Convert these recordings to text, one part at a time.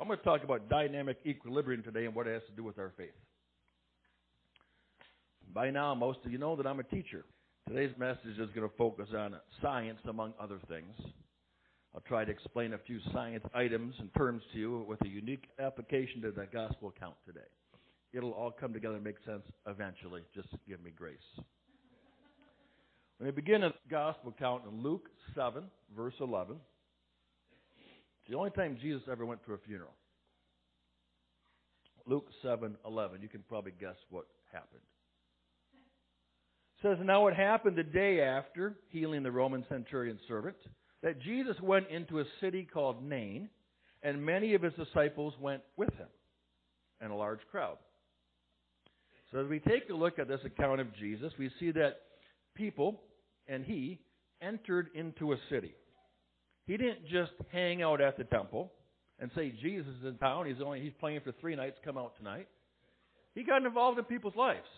I'm going to talk about dynamic equilibrium today and what it has to do with our faith. By now, most of you know that I'm a teacher. Today's message is going to focus on science, among other things. I'll try to explain a few science items and terms to you with a unique application to the gospel account today. It'll all come together and make sense eventually. Just give me grace. We begin a gospel account in Luke 7, verse 11, it's the only time Jesus ever went to a funeral. Luke 7:11. You can probably guess what happened. It says, Now it happened the day after healing the Roman centurion servant that Jesus went into a city called Nain, and many of his disciples went with him, and a large crowd. So as we take a look at this account of Jesus, we see that people and he entered into a city. He didn't just hang out at the temple and say Jesus is in town. He's only he's playing for three nights. Come out tonight. He got involved in people's lives.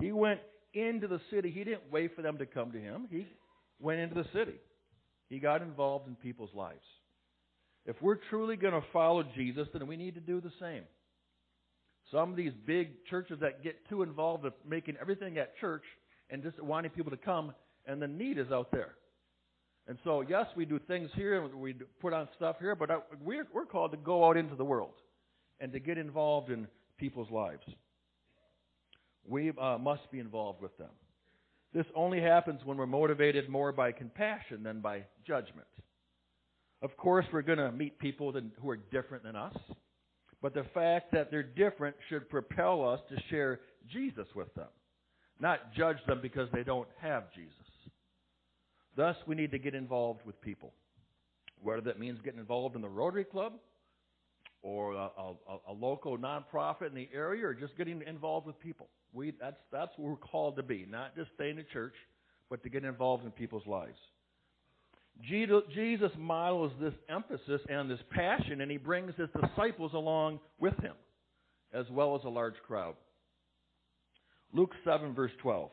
He went into the city. He didn't wait for them to come to him. He went into the city. He got involved in people's lives. If we're truly going to follow Jesus, then we need to do the same. Some of these big churches that get too involved with making everything at church and just wanting people to come, and the need is out there. And so, yes, we do things here, we put on stuff here, but we're, we're called to go out into the world and to get involved in people's lives. We uh, must be involved with them. This only happens when we're motivated more by compassion than by judgment. Of course, we're going to meet people who are different than us, but the fact that they're different should propel us to share Jesus with them, not judge them because they don't have Jesus. Thus, we need to get involved with people, whether that means getting involved in the Rotary Club or a, a, a local nonprofit in the area or just getting involved with people. We, that's, that's what we're called to be, not just stay in the church, but to get involved in people's lives. Jesus models this emphasis and this passion, and he brings his disciples along with him, as well as a large crowd. Luke 7, verse 12.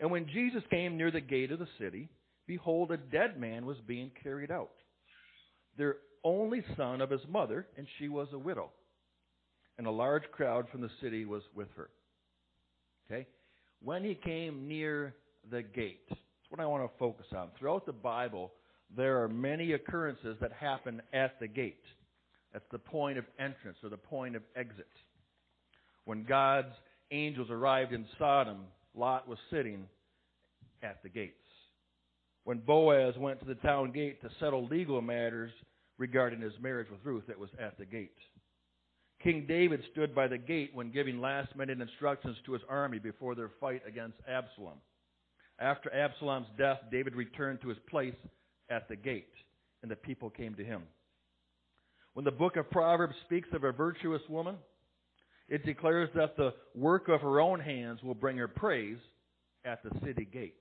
And when Jesus came near the gate of the city, behold, a dead man was being carried out, their only son of his mother, and she was a widow. And a large crowd from the city was with her. Okay? When he came near the gate, that's what I want to focus on. Throughout the Bible, there are many occurrences that happen at the gate. That's the point of entrance or the point of exit. When God's angels arrived in Sodom, Lot was sitting at the gates. When Boaz went to the town gate to settle legal matters regarding his marriage with Ruth, it was at the gate. King David stood by the gate when giving last minute instructions to his army before their fight against Absalom. After Absalom's death, David returned to his place at the gate, and the people came to him. When the book of Proverbs speaks of a virtuous woman, it declares that the work of her own hands will bring her praise at the city gate.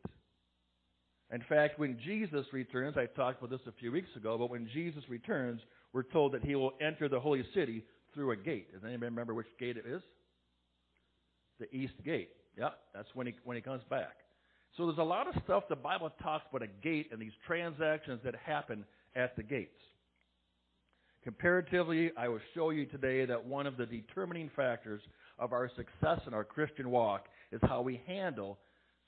In fact, when Jesus returns, I talked about this a few weeks ago, but when Jesus returns, we're told that he will enter the holy city through a gate. Does anybody remember which gate it is? The east gate. Yeah, that's when he when he comes back. So there's a lot of stuff the Bible talks about a gate and these transactions that happen at the gates. Comparatively, I will show you today that one of the determining factors of our success in our Christian walk is how we handle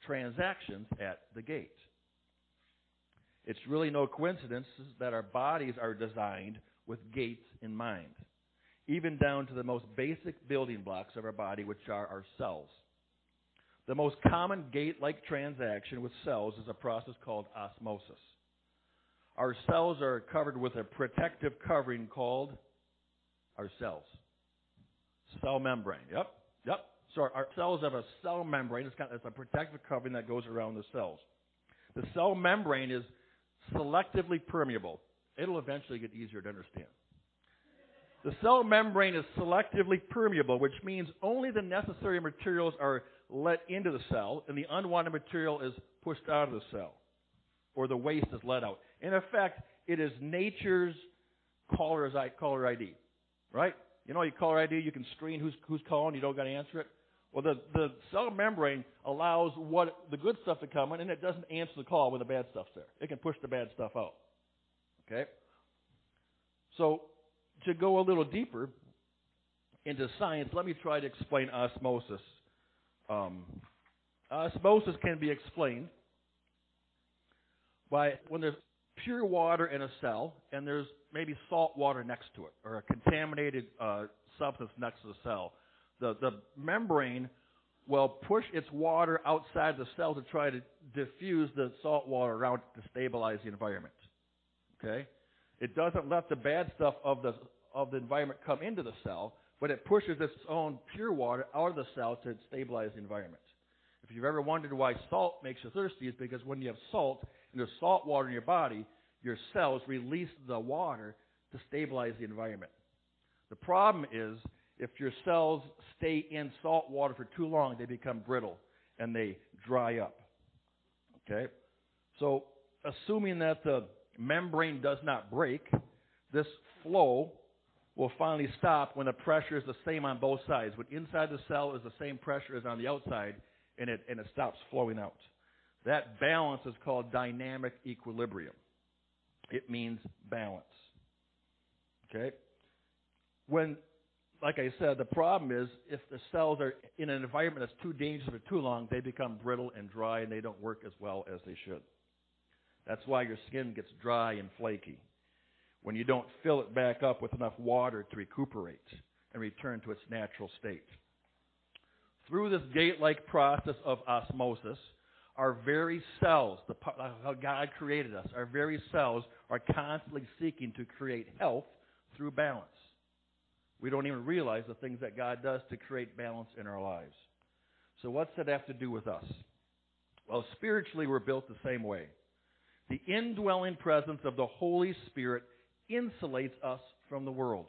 transactions at the gate. It's really no coincidence that our bodies are designed with gates in mind even down to the most basic building blocks of our body, which are our cells. The most common gate like transaction with cells is a process called osmosis. Our cells are covered with a protective covering called our cells. Cell membrane. Yep, yep. So our, cells have a cell membrane. It's, got, it's a protective covering that goes around the cells. The cell membrane is selectively permeable. It'll eventually get easier to understand. The cell membrane is selectively permeable, which means only the necessary materials are let into the cell, and the unwanted material is pushed out of the cell, or the waste is let out. In effect, it is nature's caller ID, right? You know, you caller ID, you can screen who's who's calling, you don't got to answer it. Well, the the cell membrane allows what the good stuff to come in, and it doesn't answer the call when the bad stuff's there. It can push the bad stuff out. Okay. So to go a little deeper into science, let me try to explain osmosis. Um, osmosis can be explained by when there's pure water in a cell and there's maybe salt water next to it or a contaminated uh, substance next to the cell. The, the membrane will push its water outside the cell to try to diffuse the salt water around to stabilize the environment. Okay? It doesn't let the bad stuff of the of the environment come into the cell, but it pushes its own pure water out of the cell to stabilize the environment. If you've ever wondered why salt makes you thirsty, it's because when you have salt and there's salt water in your body, your cells release the water to stabilize the environment. The problem is if your cells stay in salt water for too long, they become brittle and they dry up. Okay? So, assuming that the membrane does not break, this flow will finally stop when the pressure is the same on both sides. When inside the cell is the same pressure as on the outside, and it, and it stops flowing out. That balance is called dynamic equilibrium. It means balance. Okay? When, like I said, the problem is if the cells are in an environment that's too dangerous for too long, they become brittle and dry and they don't work as well as they should. That's why your skin gets dry and flaky when you don't fill it back up with enough water to recuperate and return to its natural state. Through this gate like process of osmosis, our very cells, the, how God created us, our very cells are constantly seeking to create health through balance. We don't even realize the things that God does to create balance in our lives. So, what's that have to do with us? Well, spiritually, we're built the same way. The indwelling presence of the Holy Spirit insulates us from the world.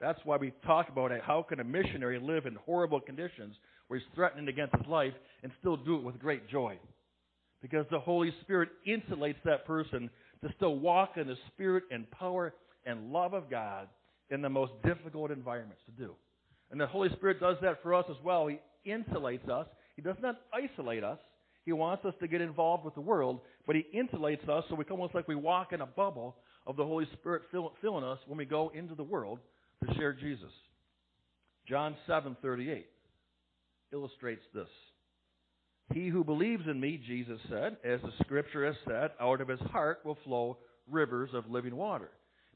That's why we talk about it. How can a missionary live in horrible conditions where he's threatening against his life and still do it with great joy? Because the Holy Spirit insulates that person to still walk in the spirit and power and love of God in the most difficult environments to do. And the Holy Spirit does that for us as well. He insulates us. He does not isolate us. He wants us to get involved with the world, but He insulates us so we almost like we walk in a bubble of the Holy Spirit filling us when we go into the world to share Jesus. John 7:38 illustrates this. He who believes in me, Jesus said, as the scripture has said, out of his heart will flow rivers of living water.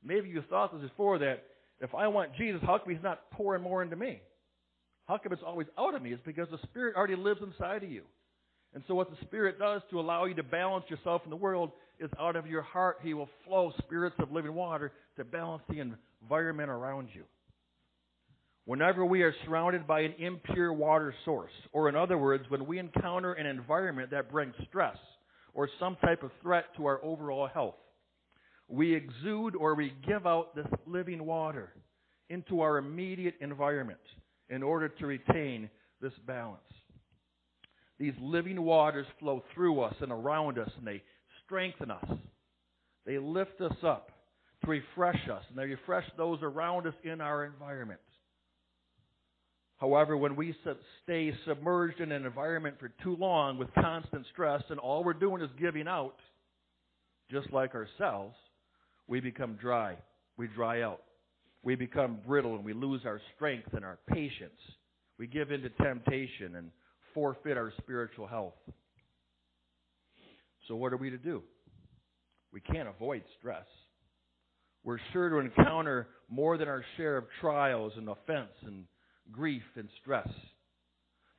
Maybe you thought this before that if I want Jesus, how come he's not pouring more into me? How come it's always out of me? It's because the Spirit already lives inside of you. And so what the Spirit does to allow you to balance yourself in the world is out of your heart he will flow spirits of living water to balance the environment around you. Whenever we are surrounded by an impure water source, or in other words, when we encounter an environment that brings stress or some type of threat to our overall health, we exude or we give out this living water into our immediate environment in order to retain this balance. These living waters flow through us and around us, and they strengthen us. They lift us up to refresh us, and they refresh those around us in our environment. However, when we stay submerged in an environment for too long with constant stress, and all we're doing is giving out, just like ourselves, we become dry. We dry out. We become brittle and we lose our strength and our patience. We give in to temptation and forfeit our spiritual health. So, what are we to do? We can't avoid stress. We're sure to encounter more than our share of trials and offense and grief and stress.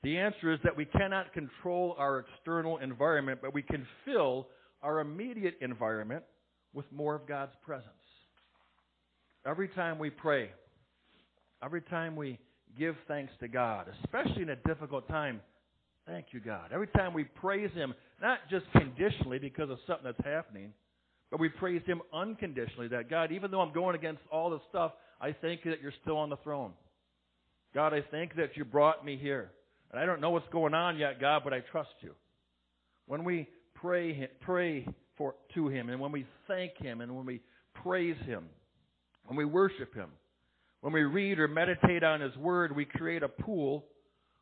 The answer is that we cannot control our external environment, but we can fill our immediate environment with more of God's presence. Every time we pray, every time we give thanks to God, especially in a difficult time, thank you, God. Every time we praise Him, not just conditionally because of something that's happening, but we praise Him unconditionally that, God, even though I'm going against all this stuff, I thank you that you're still on the throne. God, I thank that you brought me here. And I don't know what's going on yet, God, but I trust you. When we pray, pray for, to Him, and when we thank Him, and when we praise Him, when we worship Him, when we read or meditate on His Word, we create a pool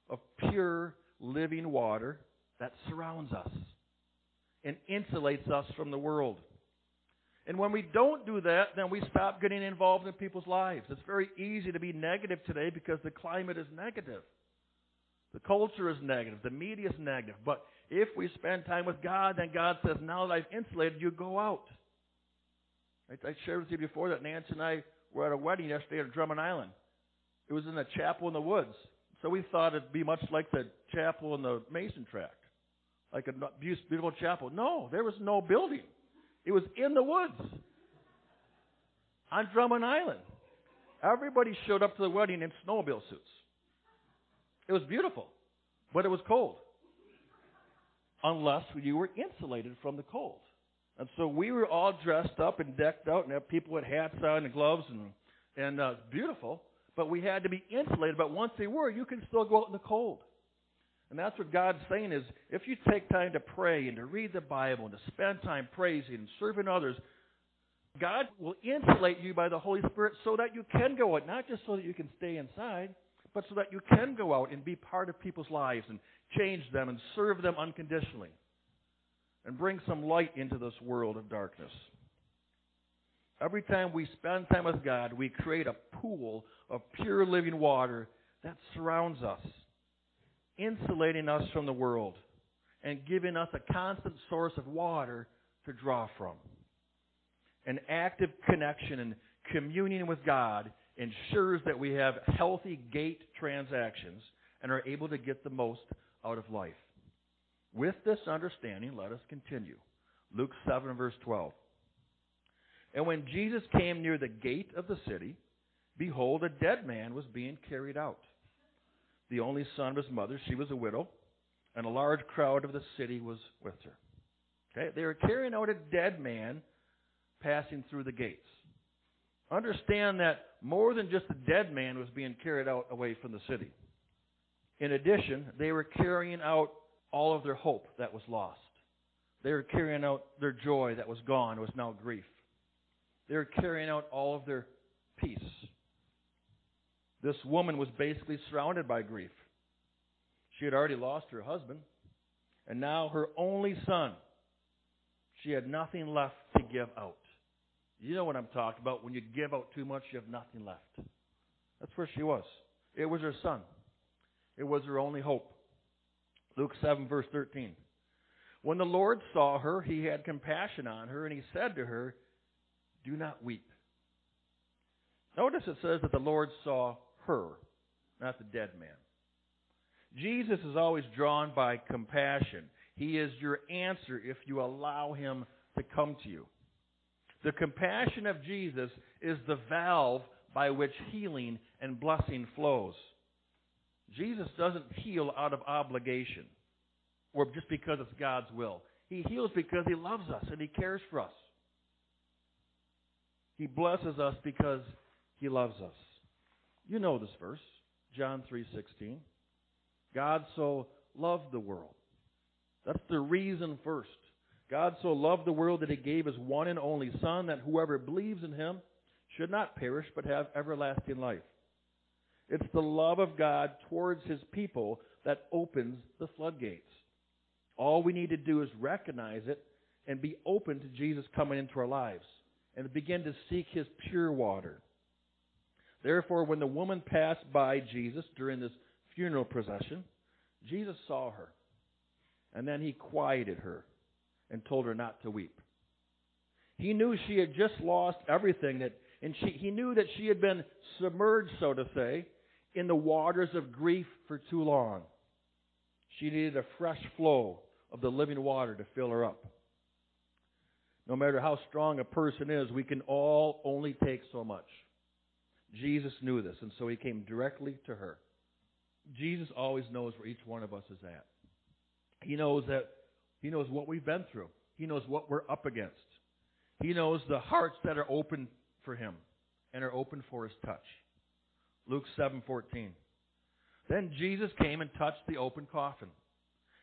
of pure living water that surrounds us and insulates us from the world. And when we don't do that, then we stop getting involved in people's lives. It's very easy to be negative today because the climate is negative. The culture is negative. The media is negative. But if we spend time with God, then God says, now that I've insulated you, go out. I, I shared with you before that Nancy and I were at a wedding yesterday at Drummond Island. It was in a chapel in the woods. So we thought it'd be much like the chapel in the Mason tract, like a beautiful chapel. No, there was no building. It was in the woods on Drummond Island. Everybody showed up to the wedding in snowmobile suits. It was beautiful, but it was cold. Unless you were insulated from the cold. And so we were all dressed up and decked out, and have people with hats on and gloves, and and uh, beautiful. But we had to be insulated. But once they were, you can still go out in the cold. And that's what God's saying is, if you take time to pray and to read the Bible and to spend time praising and serving others, God will insulate you by the Holy Spirit so that you can go out, not just so that you can stay inside, but so that you can go out and be part of people's lives and change them and serve them unconditionally and bring some light into this world of darkness. Every time we spend time with God, we create a pool of pure living water that surrounds us, insulating us from the world and giving us a constant source of water to draw from. An active connection and communion with God ensures that we have healthy gate transactions and are able to get the most out of life. With this understanding, let us continue. Luke 7, verse 12. And when Jesus came near the gate of the city, behold, a dead man was being carried out. The only son of his mother, she was a widow, and a large crowd of the city was with her. Okay? They were carrying out a dead man passing through the gates. Understand that more than just a dead man was being carried out away from the city. In addition, they were carrying out all of their hope that was lost. They were carrying out their joy that was gone, was now grief. They were carrying out all of their peace. This woman was basically surrounded by grief. She had already lost her husband, and now her only son. She had nothing left to give out. You know what I'm talking about. When you give out too much, you have nothing left. That's where she was. It was her son. It was her only hope. Luke 7, verse 13. When the Lord saw her, he had compassion on her, and he said to her, Do not weep. Notice it says that the Lord saw her, not the dead man. Jesus is always drawn by compassion. He is your answer if you allow him to come to you. The compassion of Jesus is the valve by which healing and blessing flows. Jesus doesn't heal out of obligation or just because it's God's will. He heals because he loves us and he cares for us. He blesses us because he loves us. You know this verse, John 3:16. God so loved the world. That's the reason first. God so loved the world that he gave his one and only son that whoever believes in him should not perish but have everlasting life. It's the love of God towards his people that opens the floodgates. All we need to do is recognize it and be open to Jesus coming into our lives and begin to seek his pure water. Therefore, when the woman passed by Jesus during this funeral procession, Jesus saw her. And then he quieted her and told her not to weep. He knew she had just lost everything that and she, he knew that she had been submerged, so to say, in the waters of grief for too long. She needed a fresh flow of the living water to fill her up. No matter how strong a person is, we can all only take so much. Jesus knew this, and so he came directly to her. Jesus always knows where each one of us is at. He knows that he knows what we've been through. He knows what we're up against. He knows the hearts that are open for him and are open for his touch. Luke 7:14. Then Jesus came and touched the open coffin,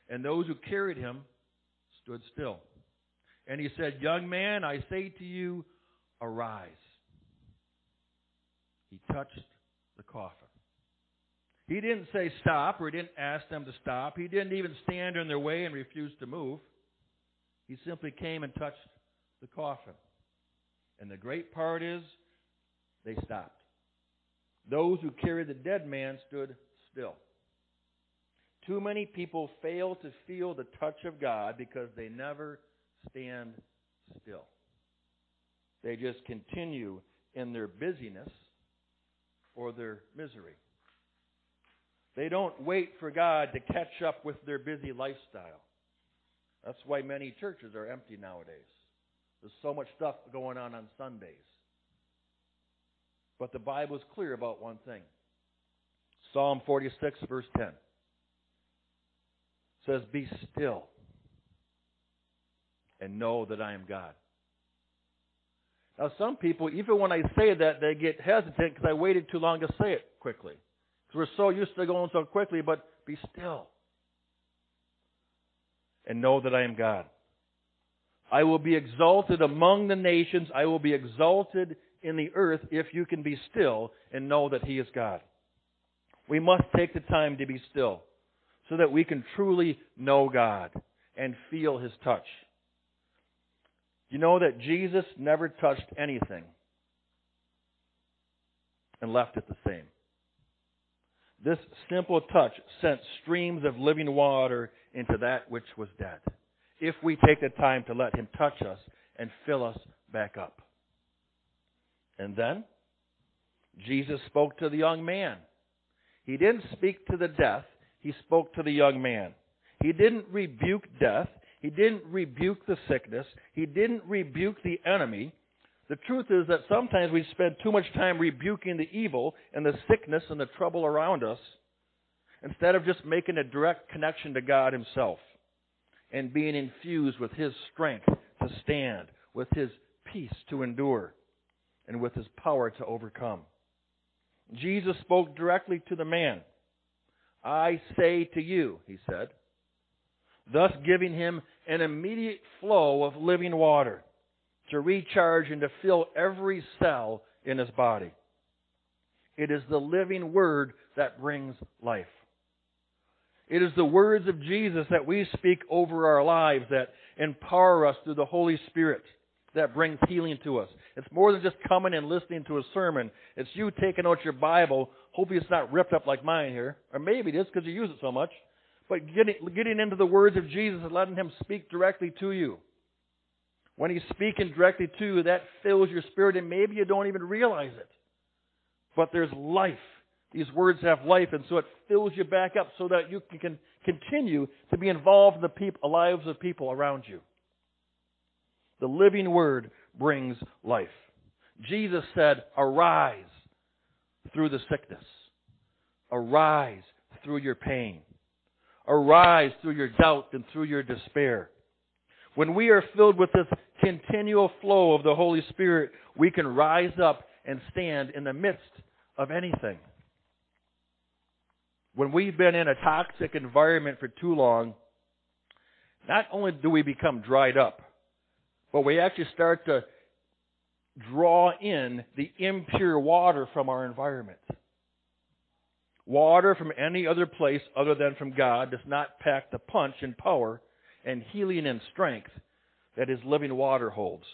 and those who carried him stood still. And he said, "Young man, I say to you, arise." He touched the coffin. He didn't say stop, or he didn't ask them to stop. He didn't even stand in their way and refuse to move. He simply came and touched the coffin. And the great part is, they stopped. Those who carried the dead man stood still. Too many people fail to feel the touch of God because they never stand still. They just continue in their busyness or their misery. They don't wait for God to catch up with their busy lifestyle. That's why many churches are empty nowadays. There's so much stuff going on on Sundays. But the Bible is clear about one thing. Psalm 46, verse 10 says, Be still and know that I am God. Now, some people, even when I say that, they get hesitant because I waited too long to say it quickly. We're so used to going so quickly, but be still and know that I am God. I will be exalted among the nations. I will be exalted in the earth if you can be still and know that He is God. We must take the time to be still so that we can truly know God and feel His touch. You know that Jesus never touched anything and left it the same. This simple touch sent streams of living water into that which was dead. If we take the time to let Him touch us and fill us back up. And then, Jesus spoke to the young man. He didn't speak to the death, He spoke to the young man. He didn't rebuke death. He didn't rebuke the sickness. He didn't rebuke the enemy. The truth is that sometimes we spend too much time rebuking the evil and the sickness and the trouble around us instead of just making a direct connection to God Himself and being infused with His strength to stand, with His peace to endure, and with His power to overcome. Jesus spoke directly to the man. I say to you, He said, thus giving him an immediate flow of living water to recharge and to fill every cell in his body. It is the living word that brings life. It is the words of Jesus that we speak over our lives that empower us through the Holy Spirit that brings healing to us. It's more than just coming and listening to a sermon. It's you taking out your Bible. Hopefully it's not ripped up like mine here. Or maybe it is because you use it so much. But getting, getting into the words of Jesus and letting Him speak directly to you. When He's speaking directly to you, that fills your spirit, and maybe you don't even realize it. But there's life. These words have life, and so it fills you back up so that you can continue to be involved in the lives of people around you. The living word brings life. Jesus said, Arise through the sickness. Arise through your pain. Arise through your doubt and through your despair. When we are filled with this continual flow of the Holy Spirit, we can rise up and stand in the midst of anything. When we've been in a toxic environment for too long, not only do we become dried up, but we actually start to draw in the impure water from our environment. Water from any other place other than from God does not pack the punch and power and healing and strength that His living water holds.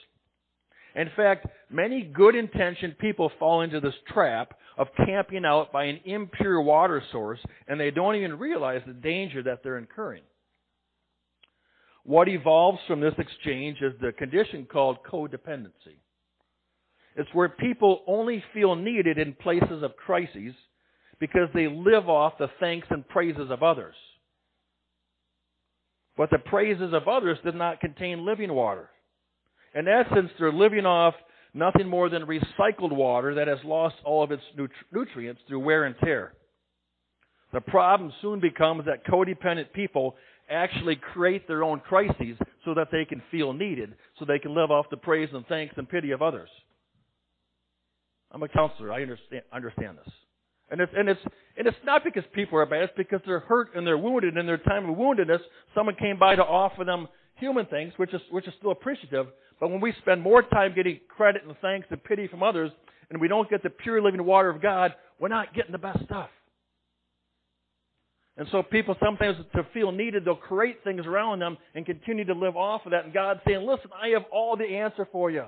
In fact, many good intentioned people fall into this trap of camping out by an impure water source and they don't even realize the danger that they're incurring. What evolves from this exchange is the condition called codependency. It's where people only feel needed in places of crises because they live off the thanks and praises of others. But the praises of others did not contain living water. In essence, they're living off nothing more than recycled water that has lost all of its nutrients through wear and tear. The problem soon becomes that codependent people actually create their own crises so that they can feel needed, so they can live off the praise and thanks and pity of others. I'm a counselor. I understand, understand this. And it's, and it's, and it's not because people are bad, it's because they're hurt and they're wounded. In their time of woundedness, someone came by to offer them human things, which is, which is still appreciative. But when we spend more time getting credit and thanks and pity from others, and we don't get the pure living water of God, we're not getting the best stuff. And so people sometimes to feel needed, they'll create things around them and continue to live off of that. And God's saying, listen, I have all the answer for you.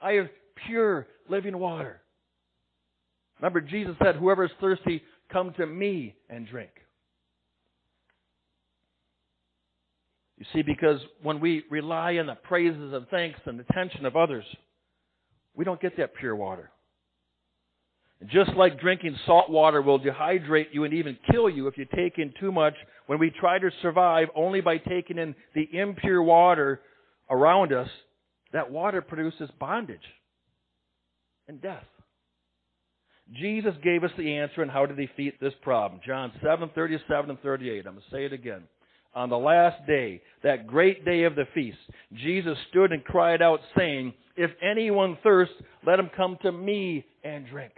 I have pure living water. Remember, Jesus said, Whoever is thirsty, come to me and drink. You see, because when we rely on the praises and thanks and attention of others, we don't get that pure water. And Just like drinking salt water will dehydrate you and even kill you if you take in too much, when we try to survive only by taking in the impure water around us, that water produces bondage and death. Jesus gave us the answer on how to defeat this problem. John 7, 37 and 38. I'm going to say it again. On the last day, that great day of the feast, Jesus stood and cried out, saying, If anyone thirsts, let him come to me and drink.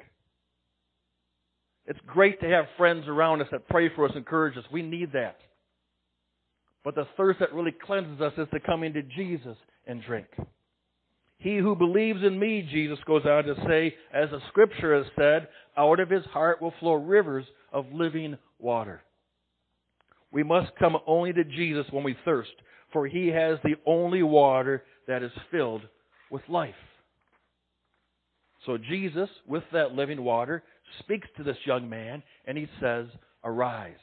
It's great to have friends around us that pray for us, encourage us. We need that. But the thirst that really cleanses us is to come into Jesus and drink. He who believes in me, Jesus goes on to say, as the scripture has said, out of his heart will flow rivers of living water. We must come only to Jesus when we thirst, for he has the only water that is filled with life. So Jesus, with that living water, speaks to this young man and he says, "Arise."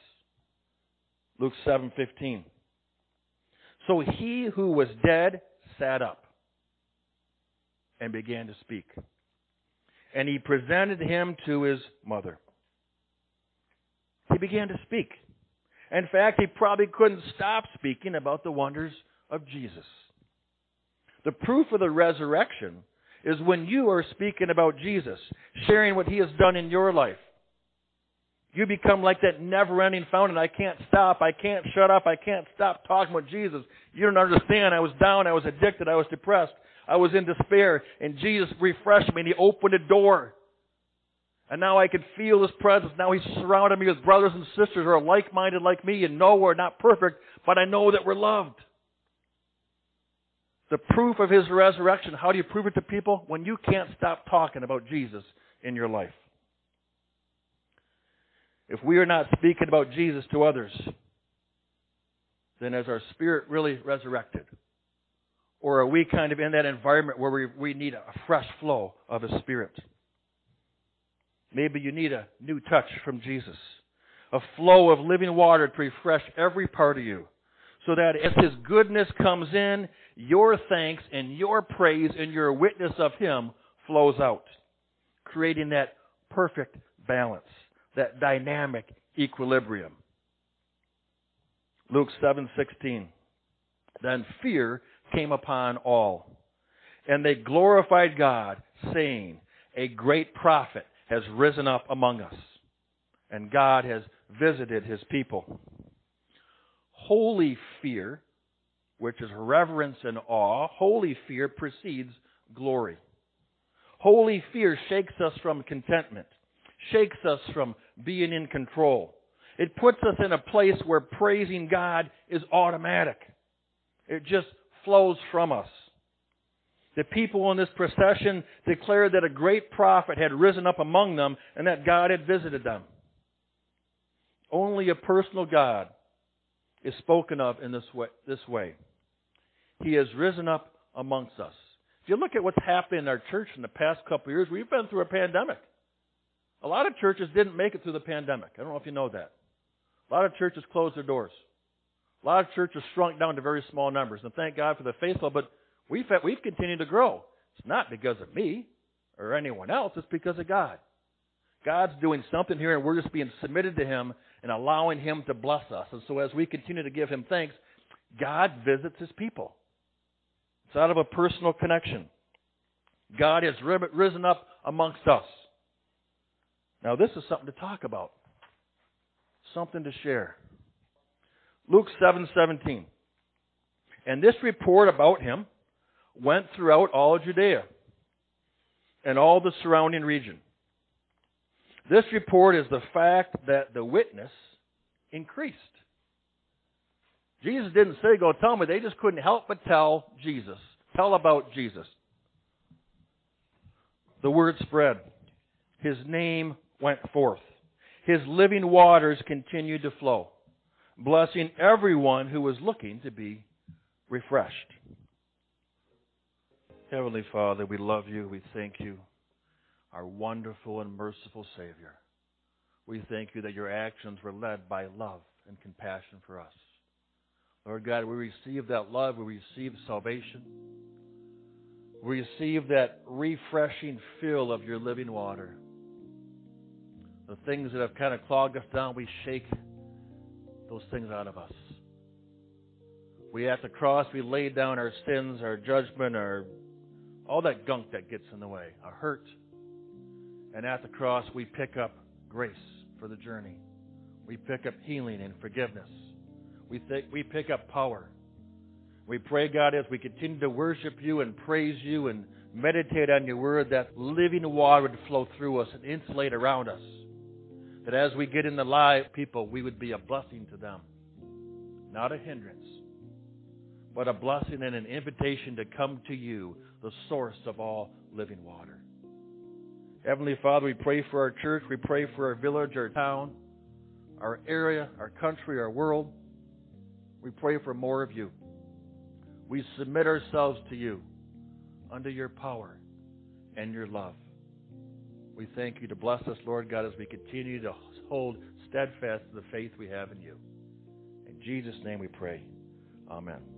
Luke 7:15. So he who was dead sat up and began to speak. And he presented him to his mother. He began to speak. In fact, he probably couldn't stop speaking about the wonders of Jesus. The proof of the resurrection is when you are speaking about Jesus, sharing what he has done in your life. You become like that never ending fountain. I can't stop. I can't shut up. I can't stop talking about Jesus. You don't understand. I was down. I was addicted. I was depressed. I was in despair. And Jesus refreshed me and He opened a door. And now I can feel His presence. Now He's surrounded me with brothers and sisters who are like-minded like me and know we're not perfect, but I know that we're loved. The proof of His resurrection, how do you prove it to people? When you can't stop talking about Jesus in your life. If we are not speaking about Jesus to others, then is our spirit really resurrected? Or are we kind of in that environment where we, we need a fresh flow of His Spirit? Maybe you need a new touch from Jesus. A flow of living water to refresh every part of you. So that as His goodness comes in, your thanks and your praise and your witness of Him flows out. Creating that perfect balance, that dynamic equilibrium. Luke 7:16. Then fear came upon all, and they glorified God, saying, "A great prophet has risen up among us, and God has visited his people." Holy fear, which is reverence and awe, holy fear precedes glory. Holy fear shakes us from contentment, shakes us from being in control. It puts us in a place where praising God is automatic. It just flows from us. The people in this procession declared that a great prophet had risen up among them and that God had visited them. Only a personal God is spoken of in this way. This way. He has risen up amongst us. If you look at what's happened in our church in the past couple years, we've been through a pandemic. A lot of churches didn't make it through the pandemic. I don't know if you know that. A lot of churches closed their doors. A lot of churches shrunk down to very small numbers. And thank God for the faithful, but we've, we've continued to grow. It's not because of me or anyone else, it's because of God. God's doing something here, and we're just being submitted to Him and allowing Him to bless us. And so, as we continue to give Him thanks, God visits His people. It's out of a personal connection. God has risen up amongst us. Now, this is something to talk about, something to share. Luke 7:17. and this report about him went throughout all Judea and all the surrounding region. This report is the fact that the witness increased. Jesus didn't say, go tell me. They just couldn't help but tell Jesus. Tell about Jesus. The word spread. His name went forth. His living waters continued to flow blessing everyone who was looking to be refreshed. Heavenly Father, we love you. We thank you, our wonderful and merciful Savior. We thank you that your actions were led by love and compassion for us. Lord God, we receive that love. We receive salvation. We receive that refreshing fill of your living water. The things that have kind of clogged us down, we shake those things out of us. We at the cross, we lay down our sins, our judgment, our all that gunk that gets in the way, our hurt. And at the cross, we pick up grace for the journey. We pick up healing and forgiveness. We, th- we pick up power. We pray, God, as we continue to worship you and praise you and meditate on your word, that living water would flow through us and insulate around us. That as we get in the live people, we would be a blessing to them, not a hindrance, but a blessing and an invitation to come to you, the source of all living water. Heavenly Father, we pray for our church, we pray for our village, our town, our area, our country, our world. We pray for more of you. We submit ourselves to you under your power and your love. We thank you to bless us, Lord God, as we continue to hold steadfast to the faith we have in you. In Jesus' name we pray. Amen.